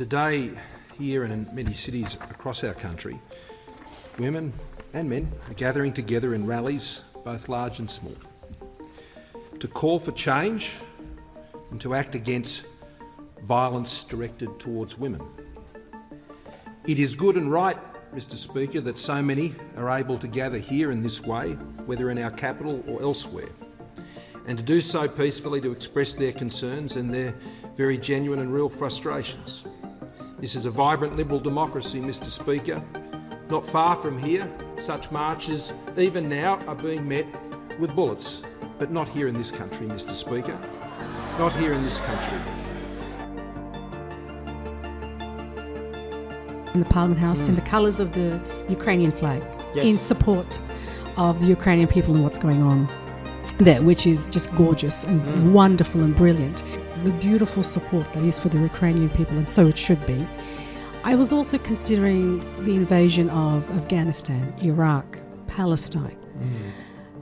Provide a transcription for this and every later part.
Today, here and in many cities across our country, women and men are gathering together in rallies, both large and small, to call for change and to act against violence directed towards women. It is good and right, Mr Speaker, that so many are able to gather here in this way, whether in our capital or elsewhere, and to do so peacefully to express their concerns and their very genuine and real frustrations. This is a vibrant liberal democracy, Mr Speaker. Not far from here, such marches, even now, are being met with bullets, but not here in this country, Mr Speaker. Not here in this country. in the Parliament House in the mm. colours of the Ukrainian flag Yes. in support of the Ukrainian people and what's going on there, which is just gorgeous and mm. wonderful and brilliant. The beautiful support that is for the Ukrainian people, and so it should be. I was also considering the invasion of Afghanistan, Iraq, Palestine.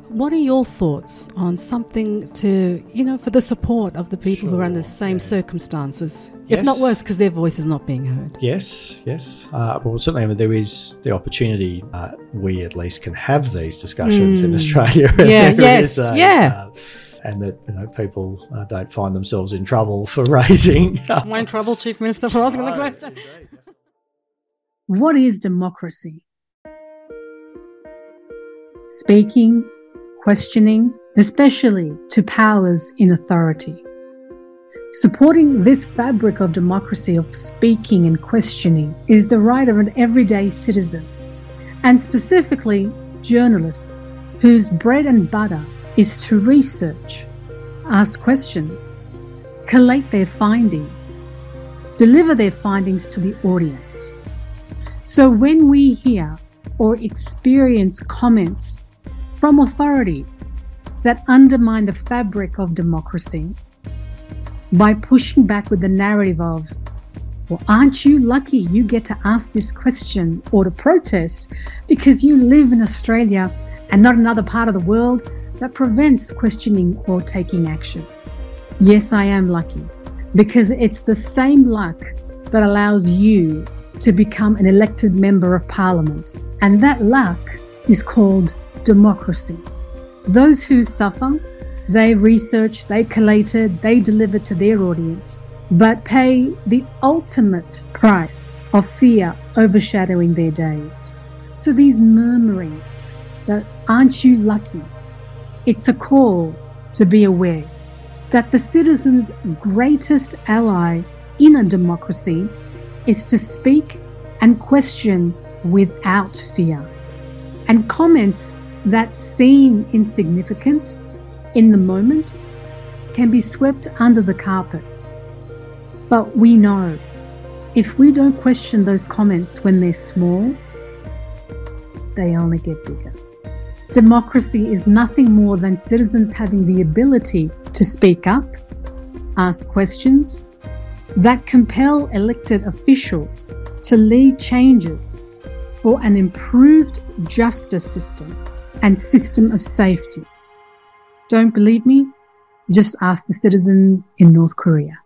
What are your thoughts on something to, you know, for the support of the people who are under the same yeah. circumstances, if not worse, because their voice is not being heard? Yes, yes. Uh, well, certainly, I mean, there is the opportunity. Uh, we at least can have these discussions in Mm. Australia. Yeah, yes, is a, yeah. And that you know people uh, don't find themselves in trouble for raising. Am I in trouble, Chief Minister, for asking the question? What is democracy? Speaking, questioning, especially to powers in authority. Supporting this fabric of democracy of speaking and questioning is the right of an everyday citizen, and specifically journalists whose bread and butter is to research, ask questions, collate their findings, deliver their findings to the audience. So when we hear or experience comments from authority that undermine the fabric of democracy by pushing back with the narrative of, well, aren't you lucky you get to ask this question or to protest because you live in Australia and not another part of the world that prevents questioning or taking action? Yes, I am lucky because it's the same luck that allows you to become an elected member of parliament. And that luck is called democracy. Those who suffer, they research, they collated, they deliver to their audience, but pay the ultimate price of fear overshadowing their days. So these murmurings that aren't you lucky? It's a call to be aware that the citizen's greatest ally in a democracy is to speak and question without fear. And comments that seem insignificant in the moment can be swept under the carpet. But we know if we don't question those comments when they're small, they only get bigger. Democracy is nothing more than citizens having the ability to speak up, ask questions, that compel elected officials to lead changes for an improved justice system and system of safety. Don't believe me? Just ask the citizens in North Korea.